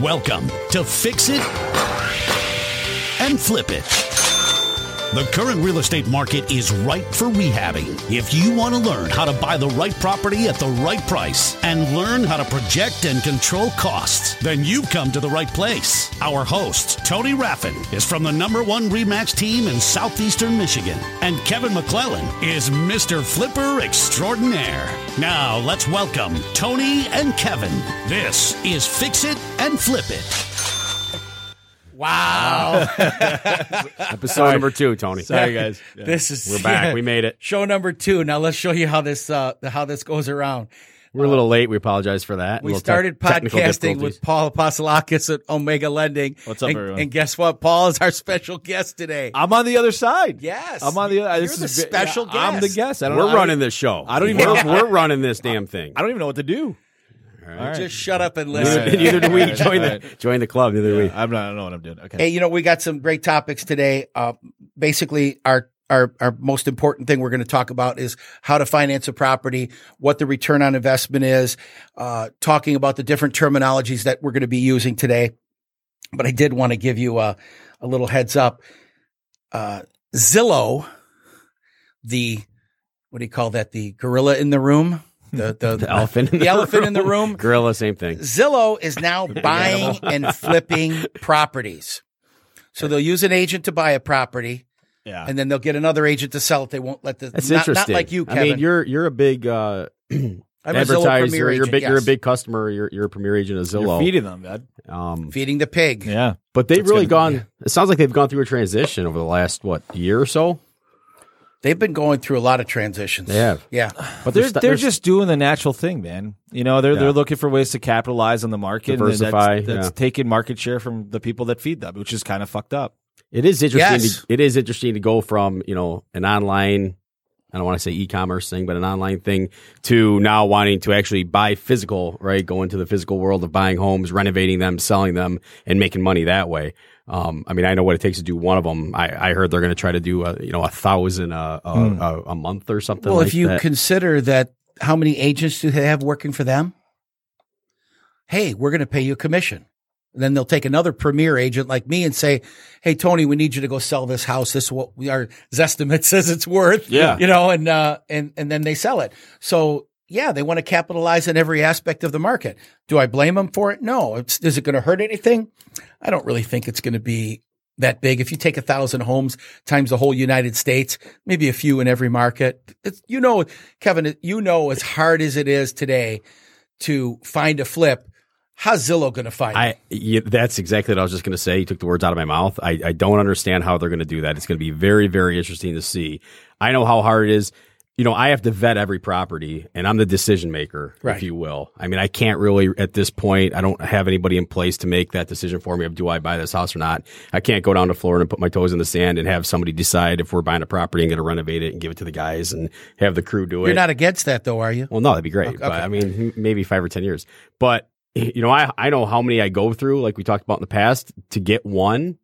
Welcome to Fix It and Flip It. The current real estate market is ripe for rehabbing. If you want to learn how to buy the right property at the right price and learn how to project and control costs, then you've come to the right place. Our host, Tony Raffin, is from the number one RE/MAX team in southeastern Michigan, and Kevin McClellan is Mr. Flipper Extraordinaire. Now, let's welcome Tony and Kevin. This is Fix It and Flip It. Wow. Episode number two, Tony. Sorry, guys. This is We're back. We made it. show number two. Now let's show you how this uh, how this goes around. We're a little late. We apologize for that. We started tech- technical podcasting with Paul Apostolakis at Omega Lending. What's up, and, everyone? And guess what? Paul is our special guest today. I'm on the other side. Yes. I'm on the other. You're this the is ve- special yeah, I'm the guest. guest. I don't We're know, I don't- running this show. I don't even We're, we're running this damn thing. I don't even know what to do. All right. Just shut up and listen. Alright. neither do we. Alright. Join the join the club. Neither do we. I'm not. I don't know what I'm doing. Okay. Hey, you know, we got some great topics today. Uh, basically, our our our most important thing we're going to talk about is how to finance a property, what the return on investment is, uh, talking about the different terminologies that we're going to be using today. But I did want to give you a, a little heads up. Uh, Zillow, the what do you call that? The gorilla in the room, the the, The elephant. In the elephant in the room. Gorilla, same thing. Zillow is now buying and flipping properties. So they'll use an agent to buy a property, yeah. and then they'll get another agent to sell it. They won't let the That's not, interesting. not like you, I Kevin. mean, you're you're a big uh, I'm a Zillow advertiser. Premier You're a agent, big. You're a big customer. You're you're a premier agent of You're Zillow. feeding them, man. Um, feeding the pig. Yeah. but they've That's really gonna- gone. It sounds like they've gone through a transition over the last what year or so. They've been going through a lot of transitions. They have. Yeah. But They're st- they're just doing the natural thing, man. You know, they're Yeah. they're looking for ways to capitalize on the market, Diversify, and that's, that's yeah. taking market share from the people that feed them, which is kind of fucked up. It is interesting. Yes. To, it is interesting to go from you know an online, I don't want to say e-commerce thing, but an online thing to now wanting to actually buy physical, right? Go into the physical world of buying homes, renovating them, selling them, and making money that way. Um, I mean, I know what it takes to do one of them. I, I heard they're going to try to do a, you know a thousand a, a, a, a month or something. Well, like if you that. consider that, how many agents do they have working for them? Hey, we're going to pay you a commission. And then they'll take another premier agent like me and say, "Hey, Tony, we need you to go sell this house. This is what we, our estimate says it's worth." Yeah. you know, and uh, and and then they sell it. So yeah, they want to capitalize on every aspect of the market. Do I blame them for it? No. It's, is it going to hurt anything? I don't really think it's going to be that big. If you take a thousand homes times the whole United States, maybe a few in every market. It's, you know, Kevin, you know, as hard as it is today to find a flip, how's Zillow going to find it? I yeah, that's exactly what I was just going to say. You took the words out of my mouth. I, I don't understand how they're going to do that. It's going to be very, very interesting to see. I know how hard it is. You know, I have to vet every property, and I'm the decision maker, Right. if you will. I mean, I can't really at this point. I don't have anybody in place to make that decision for me of do I buy this house or not. I can't go down to Florida and put my toes in the sand and have somebody decide if we're buying a property and going to renovate it and give it to the guys and have the crew do it. You're not against that though, are you? Well, no, that'd be great. Okay. But I mean, maybe five or ten years. But you know, I I know how many I go through, like we talked about in the past, to get one,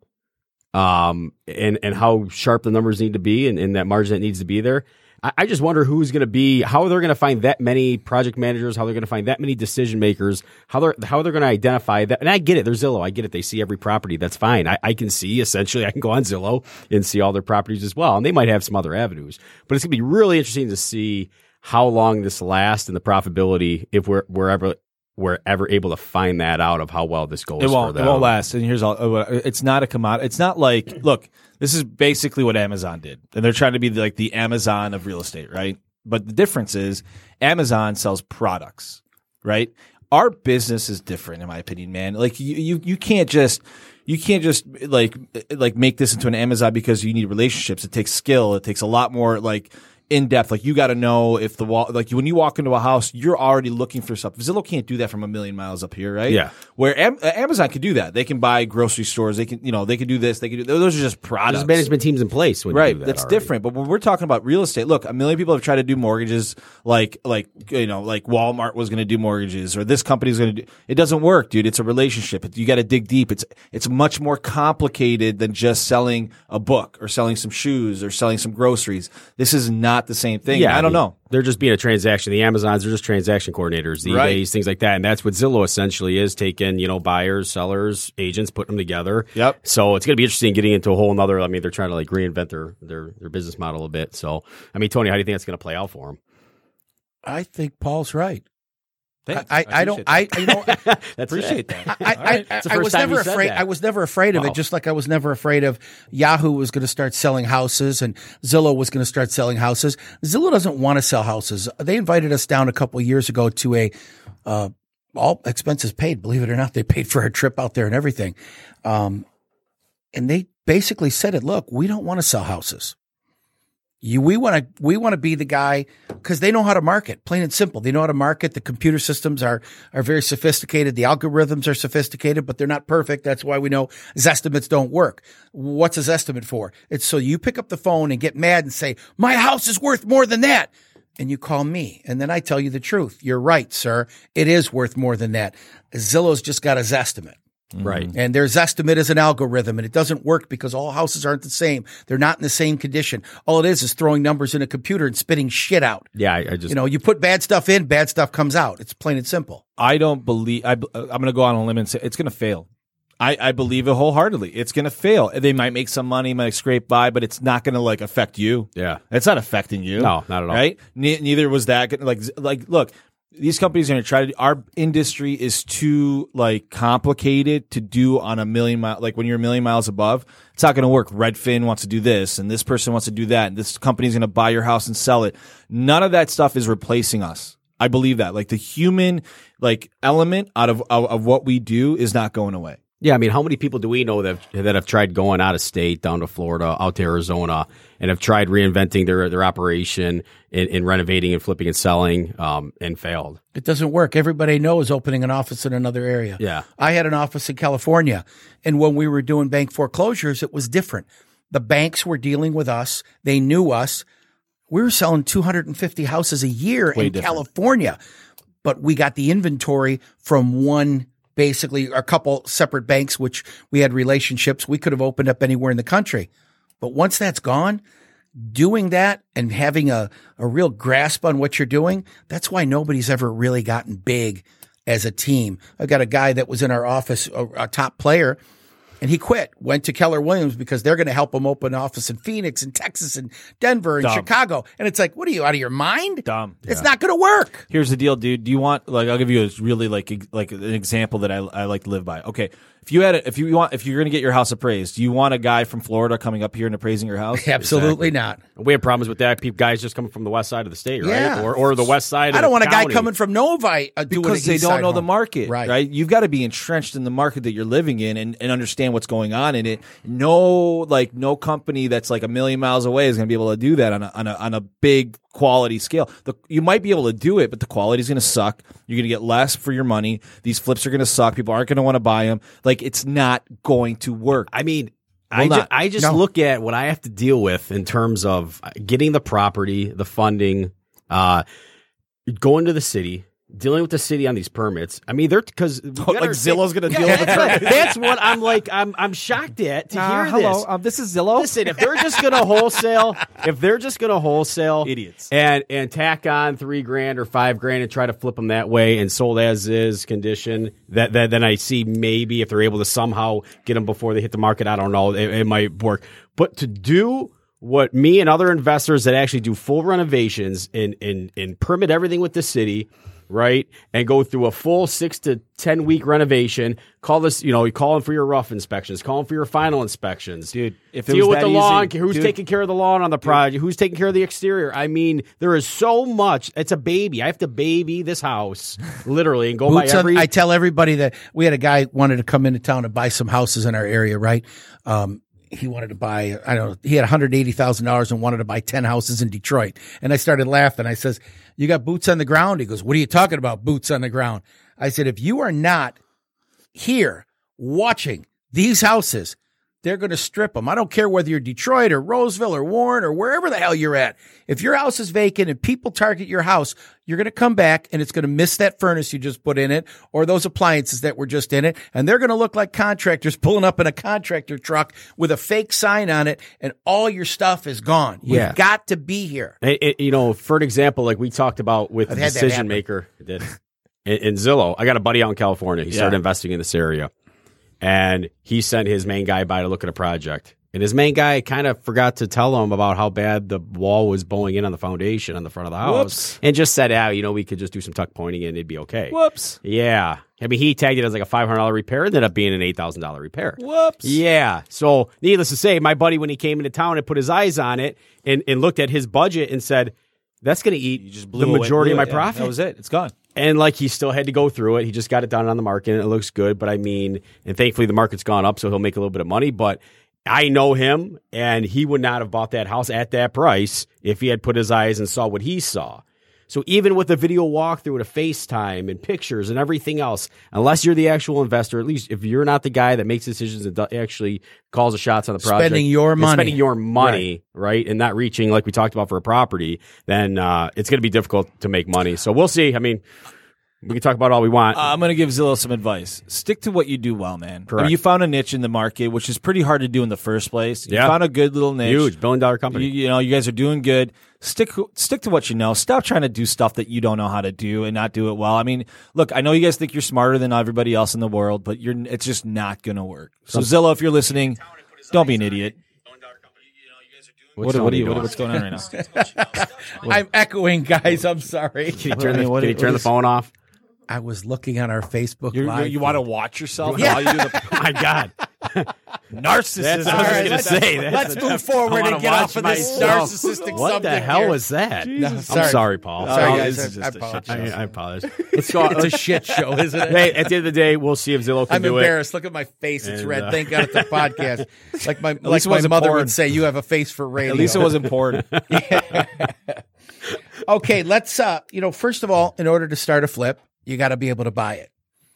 um, and and how sharp the numbers need to be, and, and that margin that needs to be there. I, just wonder who's going to be, how they're going to find that many project managers, how they're going to find that many decision makers, how they're how they're going to identify that. And I get it, they're Zillow, I get it. They see every property, that's fine. I, I can see essentially, I can go on Zillow and see all their properties as well, and they might have some other avenues. But it's going to be really interesting to see how long this lasts and the profitability if we're we're ever we're ever able to find that out of how well this goes. It won't. For It won't last. And here's all. uh, It's not a commodity. It's not like look. This is basically what Amazon did, and they're trying to be like the Amazon of real estate, right? But the difference is Amazon sells products, right? Our business is different, in my opinion, man. Like you, you, you can't just. You can't just like like make this into an Amazon because you need relationships. It takes skill. It takes a lot more like in depth. Like you got to know if the wall, like when you walk into a house, you're already looking for stuff. Zillow can't do that from a million miles up here, right? Yeah. Where Am- uh, Amazon can do that. They can buy grocery stores. They can, you know, they can do this. They can do those are just products. There's management teams in place when you Right, that that's already. different. But when we're talking about real estate, look, a million people have tried to do mortgages, like like you know, like Walmart was going to do mortgages, or this company's going to do. It doesn't work, dude. It's a relationship. You got to dig deep. It's it's much more complicated than just selling a book or selling some shoes or selling some groceries. This is not not the same thing. Yeah, I don't mean, know. They're just being a transaction. The Amazons are just transaction coordinators, the Right. eBays, things like that, and that's what Zillow essentially is: taking you know buyers, sellers, agents, putting them together. Yep. So it's going to be interesting getting into a whole another. I mean, they're trying to like reinvent their their their business model a bit. So I mean, Tony, how do you think that's going to play out for them? I think Paul's right. Thanks. I, I, don't. I you know. Appreciate that. I, right. I, I was never afraid. I was never afraid of Wow. it. Just like I was never afraid of Yahoo was going to start selling houses and Zillow was going to start selling houses. Zillow doesn't want to sell houses. They invited us down a couple of years ago to a uh, all expenses paid. Believe it or not, they paid for our trip out there and everything. Um, and they basically said it. Look, we don't want to sell houses. You, we want to, we want to be the guy because they know how to market, plain and simple. They know how to market. The computer systems are, are very sophisticated. The algorithms are sophisticated, but they're not perfect. That's why we know estimates don't work. What's Zestimate for? It's so you pick up the phone and get mad and say, my house is worth more than that. And you call me and then I tell you the truth. You're right, sir. It is worth more than that. Zillow's just got Zestimate. Right. Mm-hmm. And their estimate is an algorithm and it doesn't work because all houses aren't the same. They're not in the same condition. All it is is throwing numbers in a computer and spitting shit out. Yeah, I, I just You know, you put bad stuff in, bad stuff comes out. It's plain and simple. I don't believe. I, I'm going to go on a limb and say it's going to fail. I, I believe it wholeheartedly. It's going to fail. They might make some money, might scrape by, but it's not going to like affect you. yeah. It's not affecting you. No, not at all. Right? Ne- neither was that. good- Like, like, look, these companies are going to try to. Our industry is too like complicated to do on a million mile. Like when you're a million miles above, it's not going to work. Redfin wants to do this, and this person wants to do that, and this company's going to buy your house and sell it. None of that stuff is replacing us. I believe that. Like the human like element out of of, of what we do is not going away. Yeah, I mean, how many people do we know that that have tried going out of state, down to Florida, out to Arizona, and have tried reinventing their their operation in, in renovating and flipping and selling, um, and failed? It doesn't work. Everybody I know is opening an office in another area. Yeah. I had an office in California. And when we were doing bank foreclosures, it was different. The banks were dealing with us. They knew us. We were selling 250 houses a year in different. California, but we got the inventory from one, basically a couple separate banks, which we had relationships. We could have opened up anywhere in the country. But once that's gone, doing that and having a, a real grasp on what you're doing, that's why nobody's ever really gotten big as a team. I've got a guy that was in our office, a, a top player, and he quit, went to Keller Williams because they're going to help him open an office in Phoenix and Texas and Denver and Dumb. Chicago. And it's like, what are you out of your mind? Dumb. It's not going to work. Here's the deal, dude. Do you want like I'll give you a really like like an example that I, I like to live by. Okay, if you had a, if you want if you're gonna get your house appraised, do you want a guy from Florida coming up here and appraising your house? Absolutely not. We have problems with that. People, guys just coming from the west side of the state, right? Yeah. Or or the west side. Of I don't the want a guy coming from Novi uh, doing because they don't Side know the market, Right. right? You've got to be entrenched in the market that you're living in and, and understand what's going on in it. No, like no company that's like a million miles away is going to be able to do that on a on a on a big quality scale. The, you might be able to do it, but the quality is going to suck. You're going to get less for your money. These flips are going to suck. People aren't going to want to buy them. Like it's not going to work. I mean, Will I, ju- I just No. look at what I have to deal with in terms of getting the property, the funding, uh, going to the city, dealing with the city on these permits. I mean, they're because like Zillow's going to deal with the permit. That's what I'm like. I'm I'm shocked at to hear this. um, this is Zillow. Listen, if they're just going to wholesale, if they're just going to wholesale, Idiots. and and tack on three grand or five grand and try to flip them that way and sold as is condition, that, that then I see maybe if they're able to somehow get them before they hit the market, I don't know, it, it might work. But to do what me and other investors that actually do full renovations and and and permit everything with the city. Right, and go through a full six to ten week renovation. Call this, you know, you call them for your rough inspections, call them for your final inspections, Dude, if it deal was with that the lawn. easy- who's dude. taking care of the lawn on the project? Who's taking care of the exterior? I mean, there is so much. It's a baby. I have to baby this house literally and go by on- every. I tell everybody that we had a guy wanted to come into town to buy some houses in our area, right? Um, he wanted to buy, I don't know, he had $180,000 and wanted to buy 10 houses in Detroit. And I started laughing. I says, you got boots on the ground? He goes, what are you talking about? Boots on the ground. I said, if you are not here watching these houses, they're going to strip them. I don't care whether you're Detroit or Roseville or Warren or wherever the hell you're at. If your house is vacant and people target your house, you're going to come back and it's going to miss that furnace you just put in it or those appliances that were just in it. And they're going to look like contractors pulling up in a contractor truck with a fake sign on it and all your stuff is gone. Yeah. You've got to be here. It, it- you know, for an example, like we talked about with I've the decision maker in, in Zillow, I got a buddy out in California. He started investing in this area, and he sent his main guy by to look at a project. And his main guy kind of forgot to tell him about how bad the wall was bowing in on the foundation on the front of the house, Whoops. and just said, "Ah, you know, we could just do some tuck pointing and it'd be okay." Whoops. Yeah, I mean, he tagged it as like a five hundred dollar repair, ended up being an eight thousand dollar repair. Whoops. Yeah. So, needless to say, my buddy, when he came into town and put his eyes on it and, and looked at his budget and said, that's going to eat You just the blew away- majority blew of my it. Yeah, profit. That was it. It's gone. And like he still had to go through it. He just got it done on the market and it looks good. But I mean, and thankfully the market's gone up, so he'll make a little bit of money. But I know him and he would not have bought that house at that price if he had put his eyes and saw what he saw. So even with a video walkthrough and a FaceTime and pictures and everything else, unless you're the actual investor, at least if you're not the guy that makes decisions and actually calls the shots on the project, Spending your money. spending your money, right. and not reaching like we talked about for a property, then uh, it's going to be difficult to make money. So we'll see. I mean, we can talk about all we want. Uh, I'm going to give Zillow some advice. Stick to what you do well, man. I mean, Correct. you found a niche in the market, which is pretty hard to do in the first place. You Yeah. found a good little niche. Huge billion dollar company. you know, you guys are doing good. Stick stick to what you know. Stop trying to do stuff that you don't know how to do and not do it well. I mean, look, I know you guys think you're smarter than everybody else in the world, but you're it's just not going to work. So Zillow, if you're listening, don't be an idiot. What's What, what, are you, what, what's going on right now? I'm echoing, guys. I'm sorry. Can you turn, the, What- can you what turn the is- phone off? I was looking on our Facebook You're, Live. you want to watch yourself Yeah. while you do the my God. narcissism. That's what I was right, gonna let's- say. That's let's move I forward and get off of this myself. narcissistic What the hell here. was that? No, I'm sorry. sorry, Paul. Sorry, Oh, guys. this is I, I just a apologize. I, I apologize. Let's. It's a shit show, isn't it? hey, at the end of the day, we'll see if Zillow can I'm do it. I'm embarrassed. Look at my face; it's And, red. uh, Thank God it's a podcast. Like my like least it my mother porn. would say, "You have a face for radio." At least it wasn't porn. okay. Let's uh, you know, first of all, in order to start a flip, you got to be able to buy it.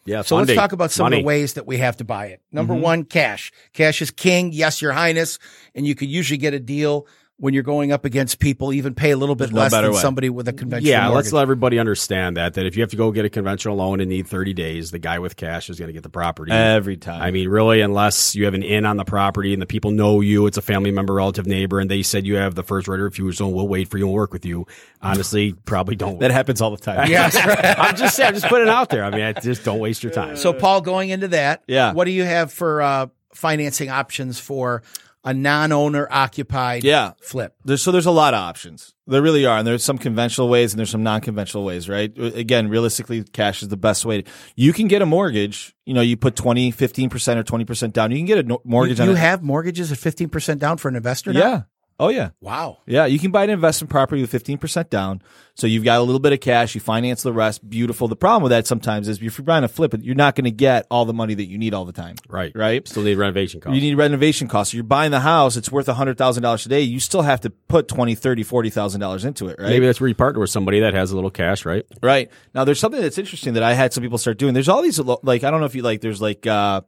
Yeah. So let's talk about some of the ways that we have to buy it. Number Mm-hmm. one, cash. Cash is king. Yes, your highness. And you could usually get a deal when you're going up against people, even pay a little bit There's less better than way. somebody with a conventional loan. Yeah, mortgage. let's let everybody understand that that if you have to go get a conventional loan and need 30 days, the guy with cash is going to get the property. Every time. I mean, really, unless you have an in on the property and the people know you, it's a family member, relative, neighbor, and they said you have the first right of refusal, and we'll wait for you and work with you. Honestly, probably don't. that happens all the time. Yeah. I'm just saying, I'm just putting it out there. I mean, I just don't waste your time. So, Paul, going into that, Yeah. what do you have for uh, financing options for a non-owner occupied Yeah. flip? There's, so there's a lot of options. There really are, and there's some conventional ways and there's some non-conventional ways, right? Again, realistically, cash is the best way. To, You can get a mortgage. You know, you put 20, 15 percent or twenty percent down. You can get a mortgage You, you have mortgages at 15% down for an investor now? yeah. Oh yeah. Wow. Yeah, you can buy an investment property with 15% down. So you've got a little bit of cash, you finance the rest. Beautiful. The problem with that sometimes is if you're trying to flip, it, you're not going to get all the money that you need all the time. right. Right? Still need renovation costs. You need renovation costs. You're buying the house, it's worth $100,000 today. You still have to put $20, $30, $40,000 into it, right? Maybe that's where you partner with somebody that has a little cash, right? Right. Now there's something that's interesting that I had some people start doing. There's all these like I don't know if you like there's like uh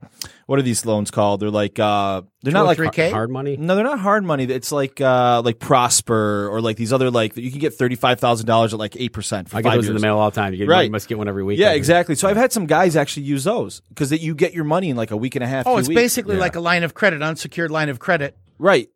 what are these loans called? They're like uh they're not like 203K? Hard money. no, they're not hard money. It's like uh like Prosper or like these other like you can get thirty five thousand dollars at like eight percent I get those years. in the mail all the time. You, get, Right. you must get one every week. Yeah, exactly. So I've had some guys actually use those because that you get your money in like a week and a half. Oh, it's weeks. basically Yeah. like a line of credit, unsecured line of credit. right.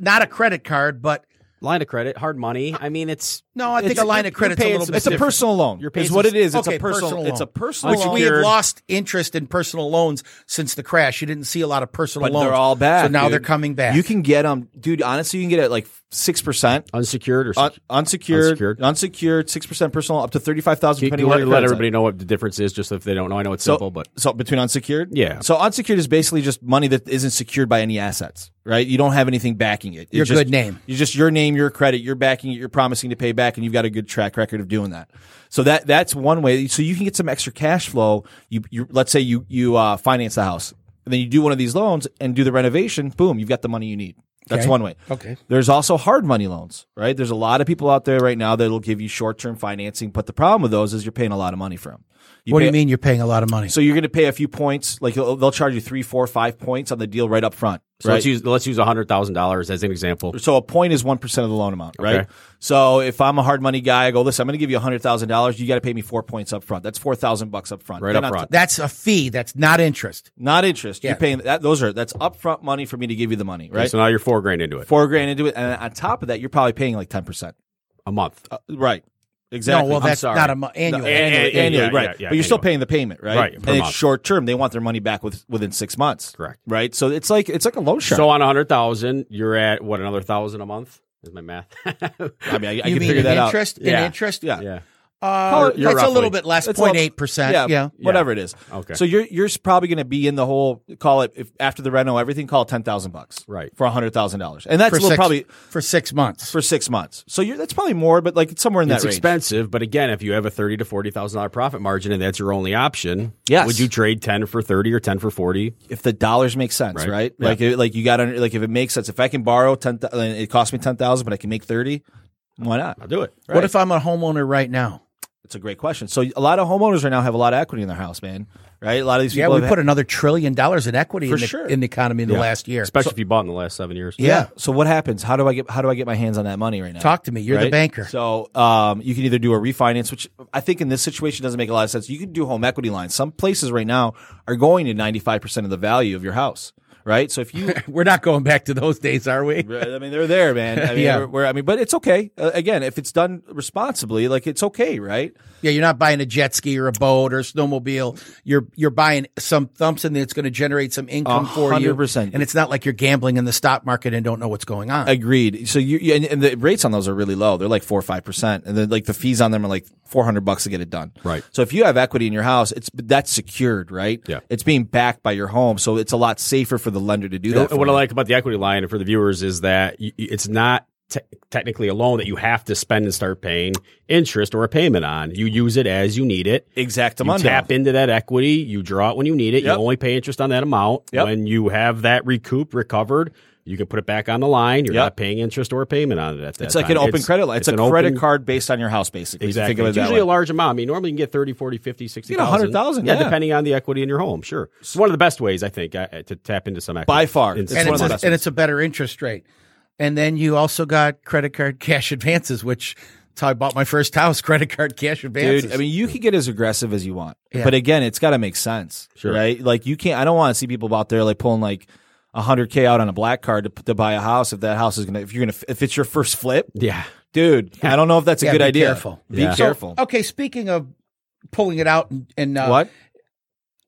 Not a credit card, but Line of credit, hard money. I mean, it's no, I think It's- a line you're- of credit's you're a little bit It's a personal loan. You're is what some- it is. It's okay, a personal. personal It's a personal Which loan. we have lost interest in personal loans since the crash. You didn't see a lot of personal but loans. they're all back. So now dude. they're coming back. You can get them, dude. Honestly, you can get it at like six percent. unsecured or Un- secured. unsecured, Unsecured. unsecured, six percent personal, up to thirty five thousand. Can you let, let credit everybody know what the difference is, just if they don't know. I know it's So, simple, but so between unsecured, Yeah. So unsecured is basically just money that isn't secured by any assets, right? You don't have anything backing it. It's Your just, good name. You just your name, your credit, you're backing it, you're promising to pay back, and you've got a good track record of doing that. So that that's one way. So you can get some extra cash flow. You, you let's say you you uh, finance the house, and then you do one of these loans and do the renovation. Boom, you've got the money you need. That's Okay. one way. Okay. There's also hard money loans, right? There's a lot of people out there right now that'll give you short term financing, but the problem with those is you're paying a lot of money for them. what do you mean you're paying a lot of money? so you're going to pay a few points, like they'll charge you three, four, five points on the deal right up front. So right? let's use let's use hundred thousand dollars as an example. So a point is one percent of the loan amount, right? Okay. So if I'm a hard money guy, I go, listen, I'm going to give you hundred thousand dollars. You got to pay me four points up front. That's four thousand bucks up front. Right Then up on front. That's a fee. That's not interest. Not interest. Yeah. You're paying that. Those are that's upfront money for me to give you the money, right? So now you're four grand into it Four grand into it, and on top of that, you're probably paying like ten percent. a month. Uh, right. Exactly. No, well, I'm that's sorry. not a mo- annual. No, annually, yeah, annually, right? yeah, yeah, but you're still paying the payment, right? Right, And per it's short term. They want their money back with, within six months. Correct. Right. So it's like it's like a loan shark. So on a hundred thousand, you're at what another thousand a month? Is my math? I mean, I, I you can mean figure in that interest? In Yeah. interest? Yeah. yeah. Uh, You're that's a little bit less, It's a little- 0.8 percent. Yeah, Yeah. whatever it is. Okay. So you're you're probably going to be in the whole call it if after the reno everything call it ten thousand bucks Right. for hundred thousand dollars and that's For a little six, probably for six months. for six months. So you're that's probably more, but like it's somewhere in that It's range. expensive, but again, if you have a thirty to forty thousand dollar profit margin and that's your only option, Yes. would you trade ten for thirty or ten for forty? if the dollars make sense, right? Right. Yeah. Like it, like you got to like if it makes sense. If I can borrow ten, it costs me ten thousand, but I can make thirty. Why not? I'll do it. What if I'm a homeowner right now? It's a great question. So a lot of homeowners right now have a lot of equity in their house, man. Right? A lot of these Yeah, we have put another trillion dollars in equity For in the, sure. in the economy in the last year. Especially if you bought in the last seven years. Yeah. So what happens? How do I get how do I get my hands on that money right now? Talk to me. You're the banker. So um, you can either do a refinance, which I think in this situation doesn't make a lot of sense. You can do home equity lines. Some places right now are going to 95% of the value of your house, right? So if you We're not going back to those days, are we? I mean, they're there, man. I mean, Yeah. we're, we're- I mean, but it's okay. Uh, again, if it's done responsibly, like it's okay, right? Yeah, you're not buying a jet ski or a boat or a snowmobile. You're you're buying some something that's going to generate some income A for you. hundred percent. And it's not like you're gambling in the stock market and don't know what's going on. Agreed. So you, you and, and the rates on those are really low. They're like four or five percent, and then like the fees on them are like four hundred bucks to get it done. Right. So if you have equity in your house, it's that's secured, right? Yeah. It's being backed by your home, so it's a lot safer for the lender to do that. for what I like about the equity line for the viewers is that y- y- it's not te- technically a loan that you have to spend and start paying interest or a payment on. You use it as you need it. You Exactamundo. tap into that equity, you draw it when you need it. Yep. You only pay interest on that amount. Yep. When you have that recouped, recovered, you can put it back on the line. You're Yep. not paying interest or a payment on it at that It's like time. an open credit line. It's, a credit open- card based on your house, basically. Exactly. Think of it It's usually way. a large amount. I mean, normally you can get 30, 40, 50, 60 You get 100,000, Yeah, yeah. depending on the equity in your home. Sure. It's one of the best ways, I think, uh, to tap into some equity. By far. It's and it's a, and it's a better interest rate. And then you also got credit card cash advances, which that's how I bought my first house. Credit card cash advances. Dude, I mean, you can get as aggressive as you want, Yeah. but again, it's got to make sense, Sure. right? Like you can't. I don't want to see people out there like pulling like hundred k out on a black card to, to buy a house. If that house is gonna, if you're gonna, if it's your first flip, Yeah. dude, I don't know if that's a Yeah, good be idea. careful. Be Yeah. So, careful. okay, speaking of pulling it out and, and uh, what?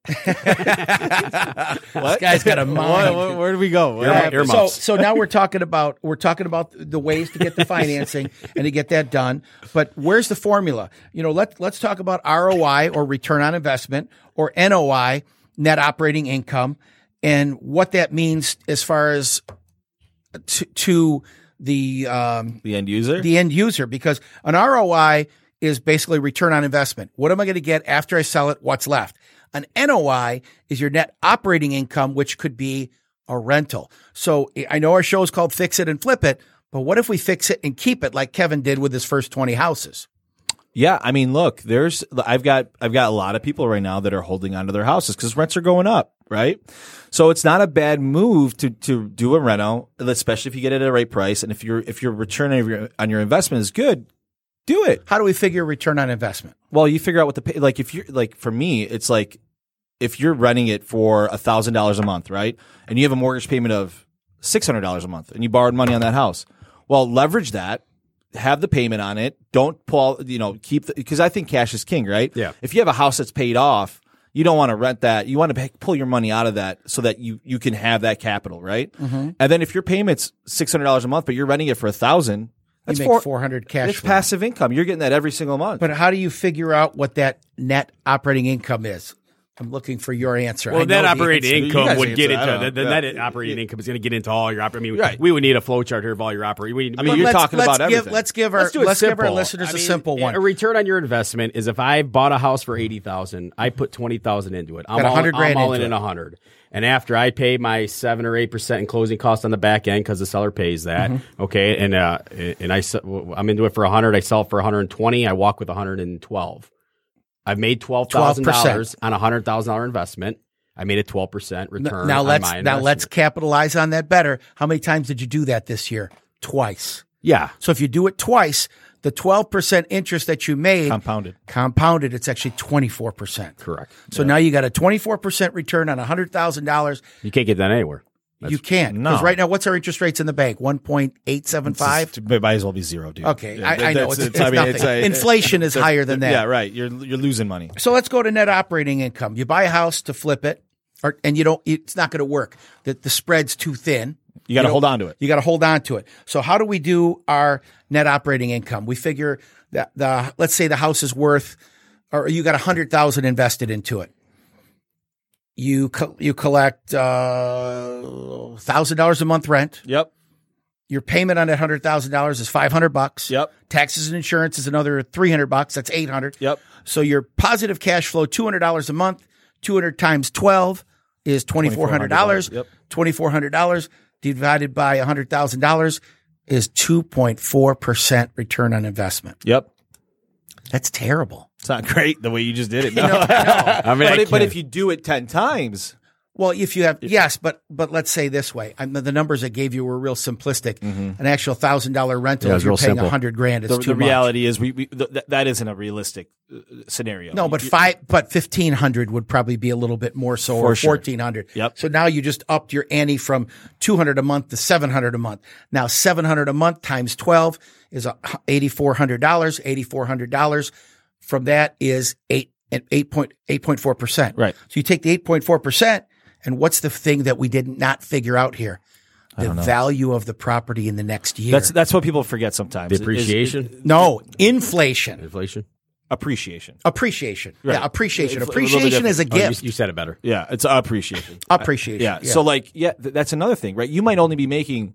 This guy's got a mind. What- what- where do we go? What Ear- happened? so, earmuffs. so now we're talking about we're talking about the ways to get the financing and to get that done. But where's the formula? You know, let let's talk about ROI or return on investment or NOI, net operating income, and what that means as far as to, to the um, the end user. the end user because an ROI is basically return on investment. What am I going to get after I sell it? What's left? An NOI is your net operating income, which could be a rental. So I know our show is called Fix It and Flip It, but what if we fix it and keep it like Kevin did with his first 20 houses? Yeah, I mean, look, there's I've got I've got a lot of people right now that are holding onto their houses because rents are going up, right? So it's not a bad move to to do a reno, especially if you get it at a right price, and if your if your return on your, on your investment is good, do it. How do we figure return on investment? Well, you figure out what the pay, like if you're like for me, it's like if you're renting it for a thousand dollars a month, right, and you have a mortgage payment of six hundred dollars a month, and you borrowed money on that house, well, leverage that, have the payment on it. Don't pull, you know, keep because I think cash is king, right? Yeah. If you have a house that's paid off, you don't want to rent that. You want to pay, pull your money out of that so that you you can have that capital, right? Mm-hmm. And then if your payment's six hundred dollars a month, but you're renting it for a thousand, You make 400 cash It's flow. passive income. You're getting that every single month. But how do you figure out what that net operating income is? I'm looking for your answer. Well, the operating answer. Income would get into don't the, the know. net Yeah. operating income is going to get into all your operating. I mean, Right. we would need a flow chart here of all your operating. We, I mean, you're talking about give, everything. Let's give our Let's let's give our listeners I a mean, simple one. A return on your investment is if I bought a house for eighty thousand, I put twenty thousand into it. I'm all, 100 grand I'm all in a hundred. And after I pay my seven or eight percent in closing costs on the back end because the seller pays that, Mm-hmm. okay, and uh, and I I'm into it for a hundred. I sell it for one hundred and twenty. I walk with one hundred and twelve. I've made twelve thousand dollars on a hundred thousand dollar investment. I made a 12% return. now on let's my now let's capitalize on that better. How many times did you do that this year? Twice. Yeah. So if you do it twice, the 12% interest that you made Compounded. compounded, it's actually 24%. Correct. So now you got a 24% return on $100,000. You can't get that anywhere. You can't. Because no. right now, what's our interest rates in the bank? 1.875? It might as well be zero, dude. Okay, Yeah, I, I know. that's- It's, it's nothing. a- Inflation is higher than that. Yeah, right. You're you're losing money. So let's go to net operating income. You buy a house to flip it, or, and you don't. It's not going to work. The, the spread's too thin. You got to hold on to it. You got to hold on to it. So how do we do our net operating income? We figure that the let's say the house is worth, or you got a hundred thousand invested into it. You co- you collect uh, thousand dollars a month rent. Yep. Your payment on that hundred thousand dollars is five hundred bucks. Yep. Taxes and insurance is another three hundred bucks. That's eight hundred. Yep. So your positive cash flow, two hundred dollars a month, two hundred times twelve is twenty four hundred dollars. Yep. Twenty four hundred dollars divided by hundred thousand dollars is two point four percent return on investment. Yep. That's terrible. It's not great the way you just did it. No. No, no. I mean, but, I if, but if you do it ten times, Well, if you have yes, but but let's say this way, I mean, the numbers I gave you were real simplistic. An actual thousand dollar rental, Yeah, if you're paying a hundred grand, it's the, too the much. reality is we, we th- th- that isn't a realistic uh, scenario. No, but You- five, but fifteen hundred would probably be a little bit more so, For or sure. fourteen hundred. Yep. So now you just upped your ante from two hundred a month to seven hundred a month. Now seven hundred a month times twelve is eighty four hundred dollars. Eighty four hundred dollars from that is eight and eight point eight point four percent. Right. So you take the eight point four percent, and what's the thing that we did not figure out here? The value of the property in the next year. that's that's what people forget sometimes. the is- is- no inflation, inflation. appreciation. appreciation. Right. Yeah, appreciation. It's a Appreciation is a Oh, you, gift. you said it better. Yeah, it's appreciation. appreciation. Yeah. So like, yeah, th- that's another thing, right? You might only be making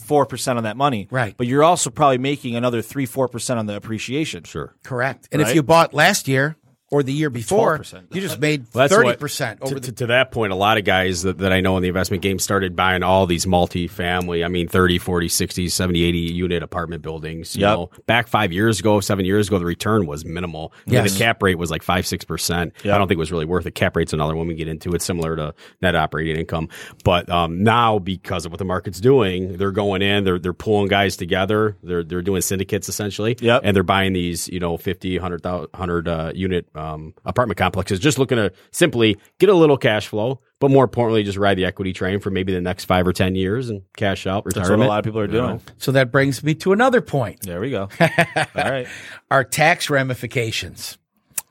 four percent on that money, Right. But you're also probably making another three, four percent on the appreciation. Sure. Correct. And if you bought last year or the year before, 12%. you just made thirty percent over to, the. to, that point, a lot of guys that, that I know in the investment game started buying all these multi-family, I mean, 30, 40, 60, 70, 80 unit apartment buildings. You Yep. know, back five years ago, seven years ago, the return was minimal. I mean, the cap rate was like five, 6%. I don't think it was really worth it. Cap rate's another one we get into. It's similar to net operating income. But um, now, because of what the market's doing, they're going in, they're, they're pulling guys together. They're, they're doing syndicates essentially. Yep. And they're buying these, you know, 50, 100, 100 uh, unit um, apartment complexes, just looking to simply get a little cash flow, but more importantly, just ride the equity train for maybe the next five or 10 years and cash out That's what a lot of people are You know? doing. so that brings me to another point: There we go. All right. our tax ramifications.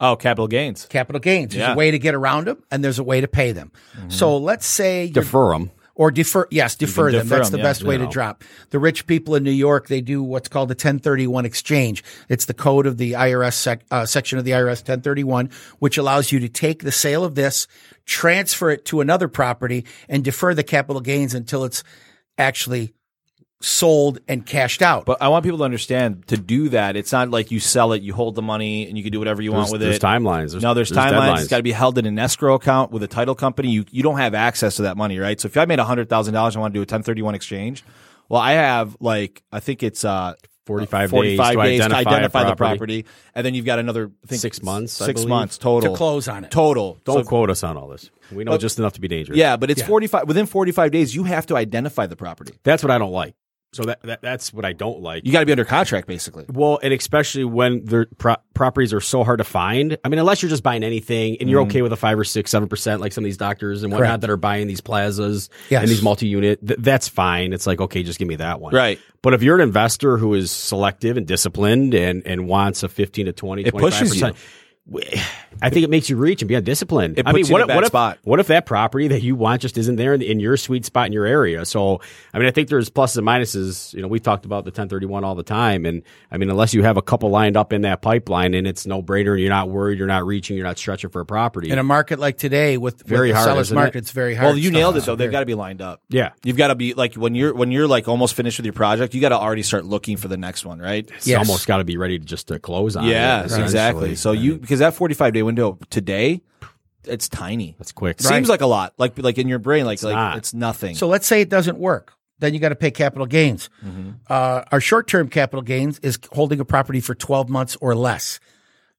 Oh, capital gains. Capital gains. There's Yeah. a way to get around them, and there's a way to pay them. So let's say Defer them. Or defer yes defer them. defer that's them, the yeah. best way to drop. The rich people in new york they do what's called a 1031 exchange. It's the code of the irs sec, uh, section of the irs 1031 which allows you to take the sale of this transfer it to another property and defer the capital gains until it's actually sold and cashed out But I want people to understand to do that, it's not like you sell it, you hold the money, and you can do whatever you There's, want with there's it. There's timelines. There's, no, there's, timelines. deadlines. It's got to be held in an escrow account with a title company. You you don't have access to that money, right? So if I made hundred thousand dollars, I want to do a 1031 exchange. Well, I have like I think it's uh 45 days 45 to days identify to a identify the property. property, and then you've got another I think, Six months, six believe. months total to close on it Total. Don't So- quote us on all this. We know just enough to be dangerous. yeah, but it's Yeah. 45 within 45 days. You have to identify the property. That's what I don't like. So that, that that's what I don't like. You got to be under contract, basically. Well, and especially when the pro- properties are so hard to find. I mean, unless you're just buying anything and you're mm-hmm. okay with a five or six, seven percent, like some of these doctors and whatnot Correct. that are buying these plazas Yes. and these multi-unit, th- that's fine. It's like okay, just give me that one. Right. But if you're an investor who is selective and disciplined and and wants a 15 to 20, It pushes 25%, I think it makes you reach and be undisciplined. It I mean, puts you what in a if, bad what if spot. what if that property that you want just isn't there in, in your sweet spot in your area? So, I mean, I think there's pluses and minuses. You know, we talked about the 1031 all the time, and I mean, unless you have a couple lined up in that pipeline and it's no brainer, and you're not worried, you're not reaching, you're not stretching for a property. in a market like today with, Very with the hard, seller's isn't it? market it's very hard Well, you nailed it though. They've got to be lined up. yeah, You've got to be like when you're when you're like almost finished with your project, you got to already start looking for the next one, right? it's Yes. almost got to be ready to just to close on. it, Yeah, essentially. exactly. So you because that 45 day window today, it's tiny. that's quick. Seems like a lot, like like in your brain, like like not. it's nothing. So let's say it doesn't work. Then you got to pay capital gains. Uh, our short term capital gains is holding a property for 12 months or less.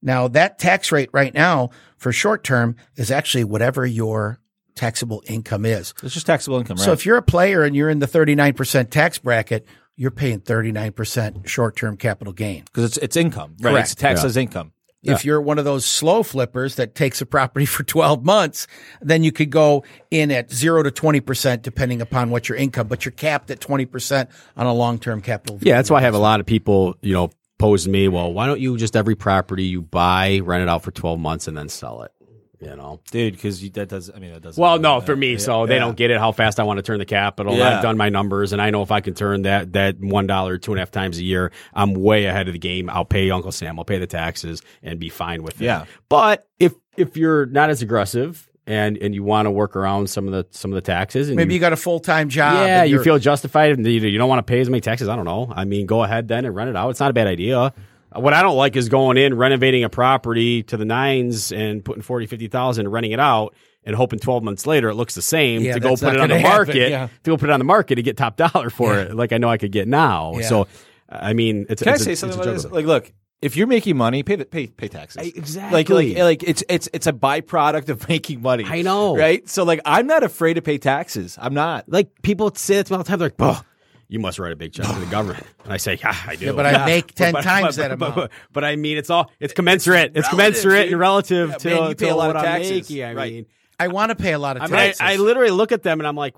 Now, that tax rate right now for short term is actually whatever your taxable income is. It's just taxable income, right? So if you're a player and you're in the 39% tax bracket, you're paying 39% short-term capital gain. because it's it's income, right? Correct. It's taxed as income. If you're one of those slow flippers that takes a property for 12 months, then you could go in at 0 to 20% depending upon what your income, but you're capped at 20% on a long-term capital. Yeah, that's why I have a lot of people, you know, pose to me, well, why don't you just every property you buy, rent it out for 12 months and then sell it? You know? dude. Because that does. I mean, that doesn't. Well, no, for me, so they don't get it how fast I want to turn the capital. Yeah. I've done my numbers, and I know if I can turn that that one dollar two and a half times a year, I'm way ahead of the game. I'll pay Uncle Sam, I'll pay the taxes, and be fine with it. Yeah. But if if you're not as aggressive and and you want to work around some of the some of the taxes, and Maybe you got a full-time job. yeah, you feel justified and you, you don't want to pay as many taxes. I don't know. I mean, go ahead then and rent it out. It's not a bad idea. What I don't like is going in, renovating a property to the nines and putting 40, 50,000 and renting it out and hoping 12 months later it looks the same Yeah, to go put it on the happen, market, yeah. to go put it on the market to get top dollar for Yeah. it. Like I know I could get now. Yeah. So, I mean, it's, Can I it's a- say it's a something about this? Like, look, if you're making money, pay the, pay pay taxes. Exactly. Like, like, like it's it's it's a byproduct of making money. I know. right? So, like, I'm not afraid to pay taxes. I'm not. like people say that to me all the time. They're like, oh, you must write a big check to the government. And I say, yeah, I do. Yeah, but I make 10 times that but, amount. But, but I mean, it's all, it's commensurate. It's, relative, commensurate dude. and relative Yeah, to, man, you to pay a lot what of I'm taxes. making. I Right. mean, I want to pay a lot of I, mean I, taxes. I literally look at them and I'm like,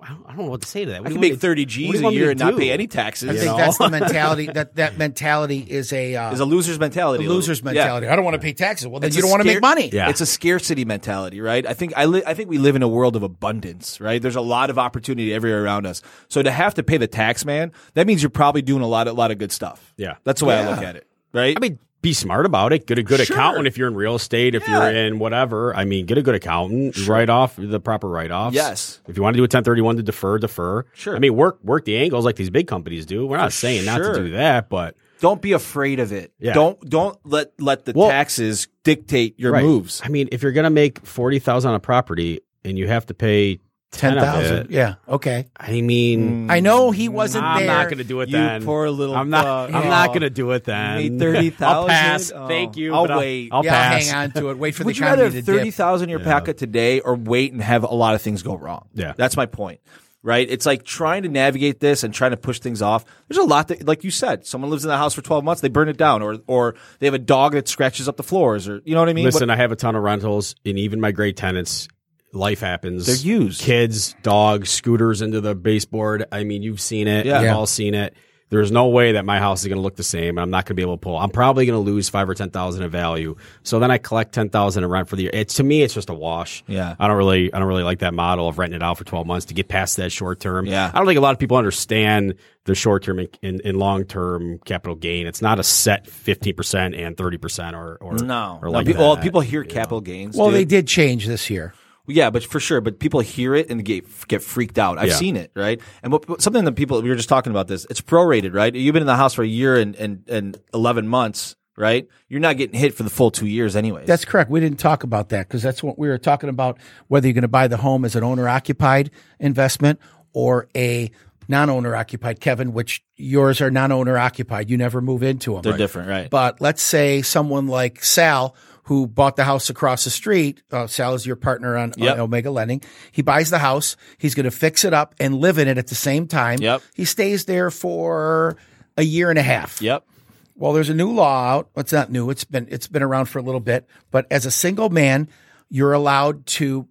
I don't, I don't know what to say to that. What I can make want me- 30 G's a year to and not pay any taxes. I think know? that's the mentality. That that mentality is a uh, It's a loser's mentality. a loser's Yeah. mentality. I don't want to pay taxes. Well, then It's you don't want to make money. Yeah. It's a scarcity mentality, right? I think I li- I think we live in a world of abundance, right? There's a lot of opportunity everywhere around us. So to have to pay the tax man, that means you're probably doing a lot a lot of good stuff. Yeah. That's the way I look at it, right? I mean, be smart about it. Get a good Sure. accountant if you're in real estate, if Yeah. you're in whatever. I mean, get a good accountant, write off the proper write offs. Yes. If you want to do a 1031 to defer, defer. Sure. I mean, work work the angles like these big companies do. We're not saying not to do that, but don't be afraid of it. Yeah. Don't don't let let the Well- taxes dictate your Right. moves. I mean, if you're gonna make forty thousand on a property and you have to pay ten, Ten of thousand. it, Yeah. Okay. I mean, mm. I know he wasn't I'm there. not gonna do it You then. poor little I'm not. fuck. I'm Yeah. not oh. gonna do it then. made 30,000? I'll pass. Oh. Thank you. I'll but wait. I'll yeah, pass. hang on to it. Wait for Would the you rather economy have to dip. thirty thousand in your pocket today, or wait and have a lot of things go wrong? Yeah. that's my point. Right? It's like trying to navigate this and trying to push things off. There's a lot that, like you said, someone lives in the house for twelve months, they burn it down, or or they have a dog that scratches up the floors, or you know what I mean? Listen, But- I have a ton of rentals, and even my great tenants, life happens. They're used. Kids, dogs, scooters into the baseboard. I mean, you've seen it. Yeah. We've all seen it. There's no way that my house is going to look the same. I'm not going to be able to pull. I'm probably going to lose five or ten thousand in value. So then I collect ten thousand in rent for the year. It's to me, it's just a wash. Yeah. I don't really, I don't really like that model of renting it out for 12 months to get past that short term. Yeah. I don't think a lot of people understand the short term and, and, and long term capital gain. It's not a set 15 percent and 30 percent or or no, or no, like pe- well, people hear you know. capital gains. Well, dude. they did change this year. Yeah, but for sure. But people hear it and get get freaked out. I've Yeah. seen it, right? And what, something that people we were just talking about this. It's prorated, right? You've been in the house for a year and and, and eleven months, right? You're not getting hit for the full two years, anyways. That's correct. We didn't talk about that because that's what we were talking about. Whether you're going to buy the home as an owner occupied investment or a non owner occupied, Kevin, which yours are non owner occupied. You never move into them. they're different, right? But let's say someone like Sal, who bought the house across the street. Uh, Sal is your partner on, on Omega Lending. He buys the house. He's going to fix it up and live in it at the same time. Yep. He stays there for a year and a half. yep. Well, there's a new law out. It's not new. It's been it's been around for a little bit. But as a single man, you're allowed to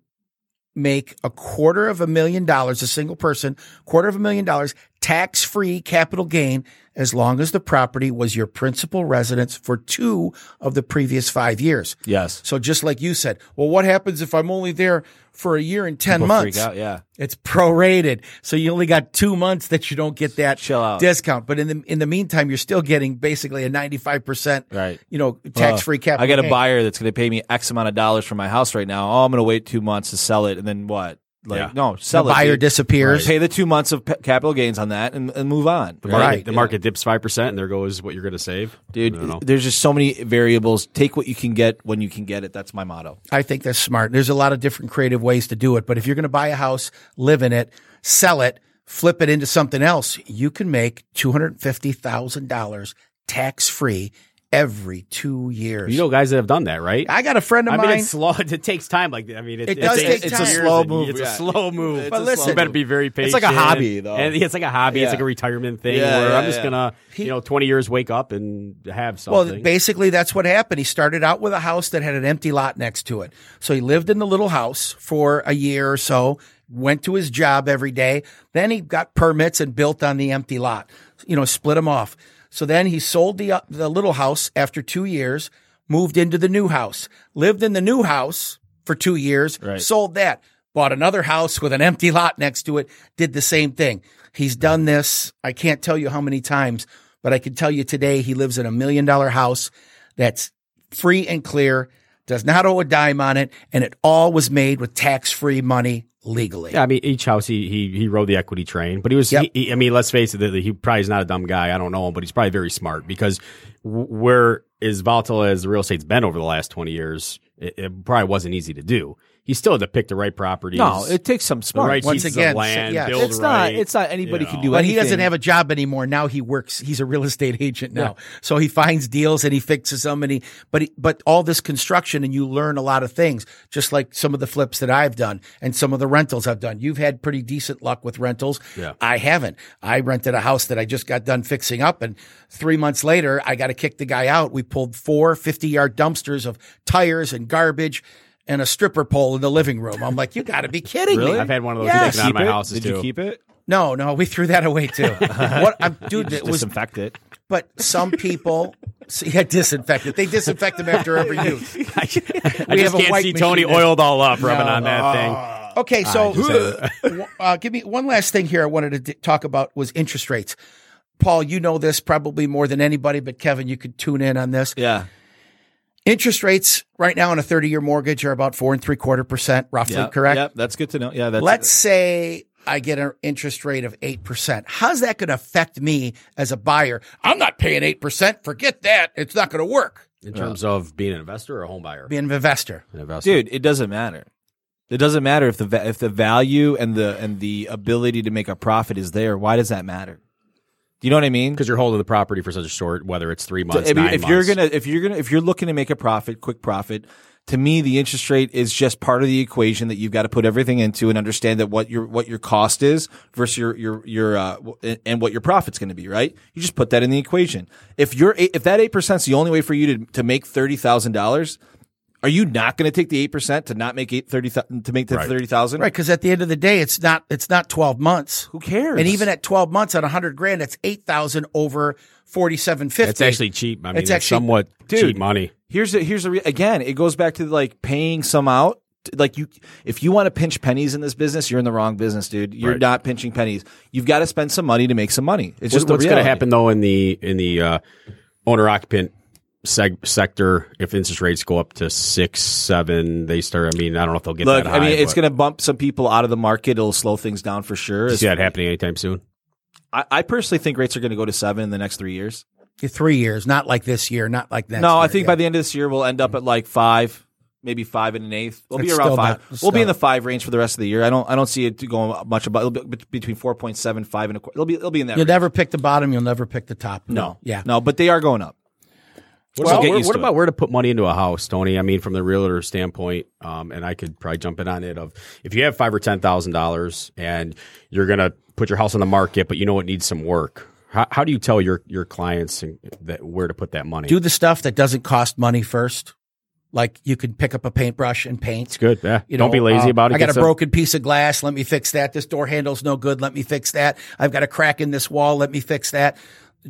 make a quarter of a million dollars, a single person, quarter of a million dollars, tax free capital gain, as long as the property was your principal residence for two of the previous five years. Yes. So just like you said, well, what happens if I'm only there for a year and 10 People months? out. Yeah. It's prorated. So you only got two months that you don't get that discount. But in the in the meantime, you're still getting basically a 95%, Right. you know, tax free capital. I got a gain. buyer that's going to pay me X amount of dollars for my house right now. Oh, I'm going to wait two months to sell it, and then what? Like, Yeah. no, sell The it. buyer dude. disappears. Pay the two months of p- capital gains on that, and, and move on. The right? market, Right. the market dips five percent, and there goes what you're going to save, dude. I don't know. There's just so many variables. Take what you can get when you can get it. That's my motto. I think that's smart. There's a lot of different creative ways to do it. But if you're going to buy a house, live in it, sell it, flip it into something else, you can make $250,000 tax free every two years. You know guys that have done that, right? I got a friend of I mine. mean, it's slow. It takes time. Like I mean, it, It does it's, take it's time. a slow move, It's yeah. a slow move. It's But a listen- slow you better be very patient. It's like a hobby, though. And it's like a hobby. It's like a retirement thing Yeah, where yeah, I'm just yeah. gonna, He- you know, 20 years wake up and have something. Well, basically, that's what happened. He started out with a house that had an empty lot next to it. So he lived in the little house for a year or so, went to his job every day. Then he got permits and built on the empty lot, you know, split them off. So then he sold the, uh, the little house after two years, moved into the new house, lived in the new house for two years, Right. sold that, bought another house with an empty lot next to it, did the same thing. He's done this. I can't tell you how many times, but I can tell you today he lives in a million dollar house that's free and clear, does not owe a dime on it, and it all was made with tax free money legally. yeah, I mean, each house he he he rode the equity train, but he was. Yep. He, he- I mean, let's face it, he probably is not a dumb guy. I don't know him, but he's probably very smart because where as volatile as the real estate's been over the last 20 years, it, it probably wasn't easy to do. He still had to pick the right properties. No, it takes some the smart. right Once again, of land, yeah, build it's right. not. It's not anybody you can do But anything. he doesn't have a job anymore. Now he works. He's a real estate agent now. So he finds deals and he fixes them and he, but he, but all this construction and you learn a lot of things, just like some of the flips that I've done and some of the rentals I've done. You've had pretty decent luck with rentals. Yeah. I haven't. I rented a house that I just got done fixing up and three months later, I got to kick the guy out. We pulled four 50 yard dumpsters of tires and garbage and a stripper pole in the living room. I'm like, you got to be kidding me. I've had one of those Yes. taken out of my Keep it? houses Did too. you keep it? No, no, we threw that away too. what, I'm, dude, it was Disinfect it. but some people, see, yeah, disinfect it. They disinfect them after every use. I We just have a can't see Tony machine that- oiled all up rubbing on that thing. Okay, so just uh, give me one last thing here. I wanted to d- talk about was interest rates. Paul, you know this probably more than anybody, but Kevin, you could tune in on this. Yeah. Interest rates right now on a thirty-year mortgage are about four and three quarter percent, roughly. Yep. correct. Yep. That's good to know. Yeah. That's Let's say I get an interest rate of 8%. How's that going to affect me as a buyer? I'm not paying 8%. Forget that. It's not going to work. In terms of being an investor or a home buyer? Being an investor. An investor. dude. It doesn't matter. It doesn't matter if the if the value and the and the ability to make a profit is there. Why does that matter? Do you know what I mean? because you're holding the property for such a short, whether it's three months, I mean, nine if you're gonna if you're gonna if you're looking to make a profit, quick profit, to me the interest rate is just part of the equation that you've got to put everything into and understand that what your what your cost is versus your your your uh, and what your profit's going to be. Right? You just put that in the equation. If you're if that eight percent is the only way for you to to make thirty thousand dollars. Are you not going to take the eight percent to not make eight thirty to make the Right. thirty thousand? Right. Cause at the end of the day, it's not, it's not 12 months. Who cares? And even at 12 months on 100 grand, it's 8,000 over 4750. it's actually cheap. I mean, It's it's, actually- somewhat Dude. cheap money. here's the here's the re- again it goes back to like paying some out like you if you want to pinch pennies in this business you're in the wrong business dude you're Right. not pinching pennies you've got to spend some money to make some money it's What- just the what's going to reality. happen though in the in the uh, owner occupant seg- sector if interest rates go up to six, seven? They start. I mean, I don't know if they'll get look that high. i mean it's but going to bump some people out of the market it'll slow things down for sure do you see that happening anytime soon. I, I personally think rates are going to go to seven in the next three years three years, not like this year, not like next no i think yeah. by the end of this year we'll end up at like five maybe five and an eighth we'll be It's around still five not- we'll be in the five range for the rest of the year i don't i don't see it going much above it'll be between four point seven, five and a quarter it'll be it'll be in that You'll range. never pick the bottom. You'll never pick the top. no Yeah. no but they are going up What, Well, about, get where, used what to about it. where to put money into a house, Tony? I mean, from the realtor standpoint, um, and I could probably jump in on it. Of if you have five or ten thousand dollars and you're gonna put your house on the market, but you know it needs some work. How, how do you tell your your clients that where to put that money? Do the stuff that doesn't cost money first. Like you can pick up a paintbrush and paint. it's good. Yeah, You don't know, be lazy uh, about it. I got a some- broken piece of glass. Let me fix that. This door handle's no good. Let me fix that. I've got a crack in this wall. Let me fix that.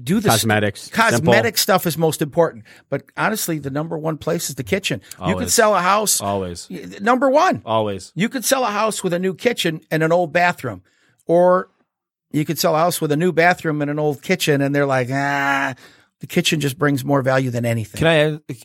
Do the Cosmetics. Cosmetic stuff is most important. But honestly, the number one place is the kitchen. You could sell a house. always Number one. always You could sell a house with a new kitchen and an old bathroom, or you could sell a house with a new bathroom and an old kitchen, and they're like, ah, the kitchen just brings more value than anything. Can I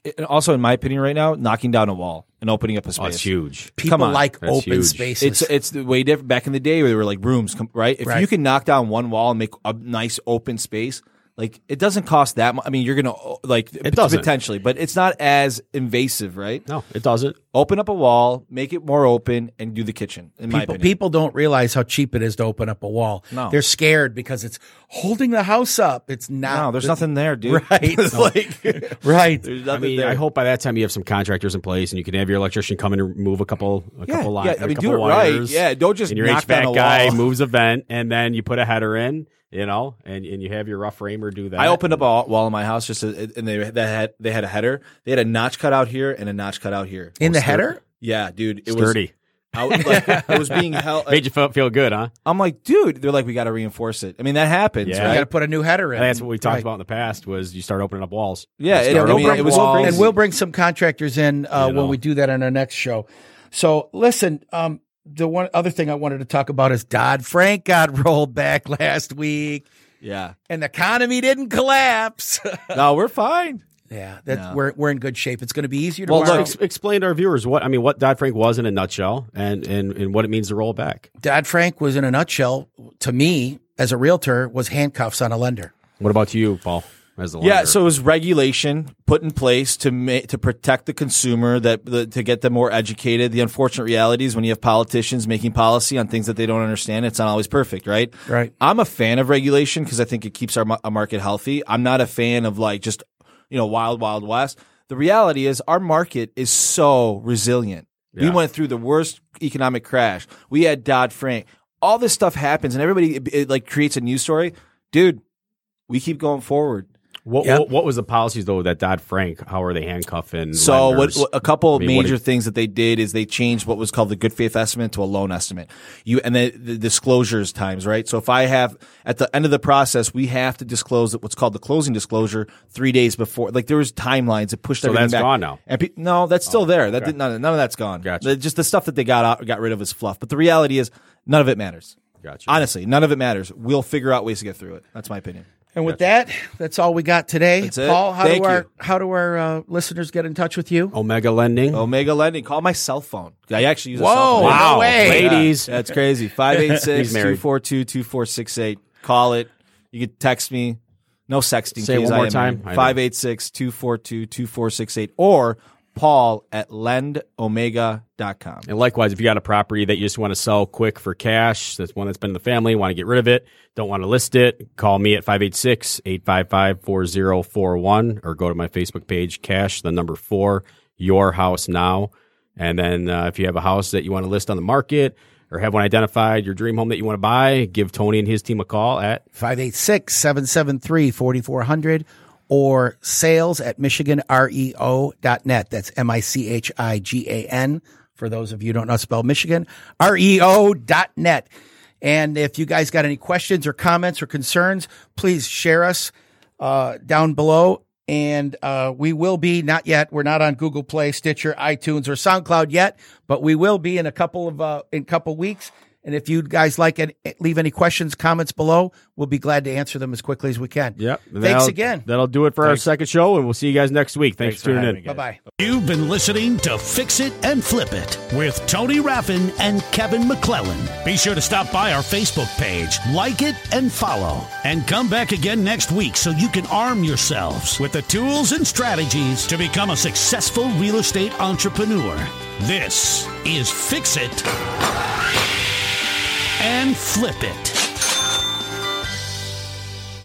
add, also, in my opinion, right now, knocking down a wall and opening up a Oh, space. it's huge. People come on. like That's open huge. spaces. It's it's the way different. Back in the day, where they were like rooms, right? If Right. you can knock down one wall and make a nice open space, like it doesn't cost that much. I mean, you're gonna like it doesn't. potentially, but it's not as invasive, right? No, it doesn't. Open up a wall, make it more open, and do the kitchen. In my People, opinion, people don't realize how cheap it is to open up a wall. No. They're scared because it's holding the house up. It's not. no, there's nothing there, dude. Right. It's like Right. there's I mean, there. I hope by that time you have some contractors in place and you can have your electrician come in and remove a couple, a Yeah, couple yeah, lines, I mean, a couple do it right. Yeah, don't just and your knock down HVAC a guy wall. moves a vent, and then you put a header in, you know, and, and you have your rough framer do that. I opened up a wall in my house just to, and they they had they had a header. They had a notch cut out here and a notch cut out here. In the header? Yeah, dude, it sturdy. was I was like, it was being held. Made you feel, feel good, huh? I'm like, dude, they're like, we got to reinforce it. I mean, that happens, Yeah. You right? got to put a new header in. And that's what we talked Right. about in the past was you start opening up walls. Yeah, You it- start I mean, opening it was up walls. crazy. and we'll bring some contractors in uh, You know. when we do that on our next show. So listen, um, the one other thing I wanted to talk about is Dodd Frank got rolled back last week, yeah. and the economy didn't collapse. No, we're fine. Yeah, that No. we're we're in good shape. It's going to be easier Well, tomorrow. look, Ex- explain to our viewers what I mean, what Dodd Frank was in a nutshell, and, and and what it means to roll back. Dodd Frank was in a nutshell to me as a realtor was handcuffs on a lender. What about you, Paul? As the Yeah, lender? so it was regulation put in place to ma- to protect the consumer, that the, to get them more educated. The unfortunate reality is when you have politicians making policy on things that they don't understand, it's not always perfect, right? Right. I'm a fan of regulation because I think it keeps our, our market healthy. I'm not a fan of like just you know wild wild west. The reality is our market is so resilient. We went through the worst economic crash. We had Dodd Frank. All this stuff happens, and everybody it, it, like creates a news story, dude. We keep going forward. What, Yep. what what was the policies though that Dodd Frank? How are they handcuffing? So what, what- a couple I mean, major things that they did is they changed what was called the good faith estimate to a loan estimate. You and the, the disclosures times, right? So if I have at the end of the process, we have to disclose what's called the closing disclosure three days before. Like there was timelines that pushed that. So everything that's back. gone now? And pe- no, that's still oh, there. That did, none, none of that's gone. Gotcha. Just the stuff that they got out, got rid of is fluff. But the reality is, none of it matters. Gotcha. Honestly, none of it matters. We'll figure out ways to get through it. That's my opinion. And with that, that's all we got today. That's it. Paul, how Thank do our you. how do our uh, listeners get in touch with you? Omega Lending. Omega Lending. Call my cell phone. I actually use a Whoa, cell phone. no Wow, way. ladies. Yeah, that's crazy. 586 He's married. 242 2468. Call it. You can text me. No sexting. Say it please. one more I am time. married. I know. 586 242 2468 or paul at lendomega.com. And likewise, if you got a property that you just want to sell quick for cash, that's one that's been in the family, want to get rid of it, don't want to list it, call me at 586-855-4041 or go to my Facebook page, Cash, the number four, Your House Now. And then uh, if you have a house that you want to list on the market or have one identified, your dream home that you want to buy, give Tony and his team a call at 586 773 4400 or sales at michiganreo.net. That's M I C H I G A N. For those of you don't know how to spell Michigan, reo.net. And if you guys got any questions or comments or concerns, please share us uh, down below. And uh, we will be, not yet, we're not on Google Play, Stitcher, iTunes, or SoundCloud yet, but we will be in a couple of uh, in couple weeks. And if you guys like it, leave any questions, comments below. We'll be glad to answer them as quickly as we can. Yep. Thanks That'll- again. That'll do it for our second show, and we'll see you guys next week. Thanks, Thanks for for tuning in. Bye bye. You've been listening to Fix It and Flip It with Tony Raffin and Kevin McClellan. Be sure to stop by our Facebook page, like it, and follow. And come back again next week so you can arm yourselves with the tools and strategies to become a successful real estate entrepreneur. This is Fix It and Flip It.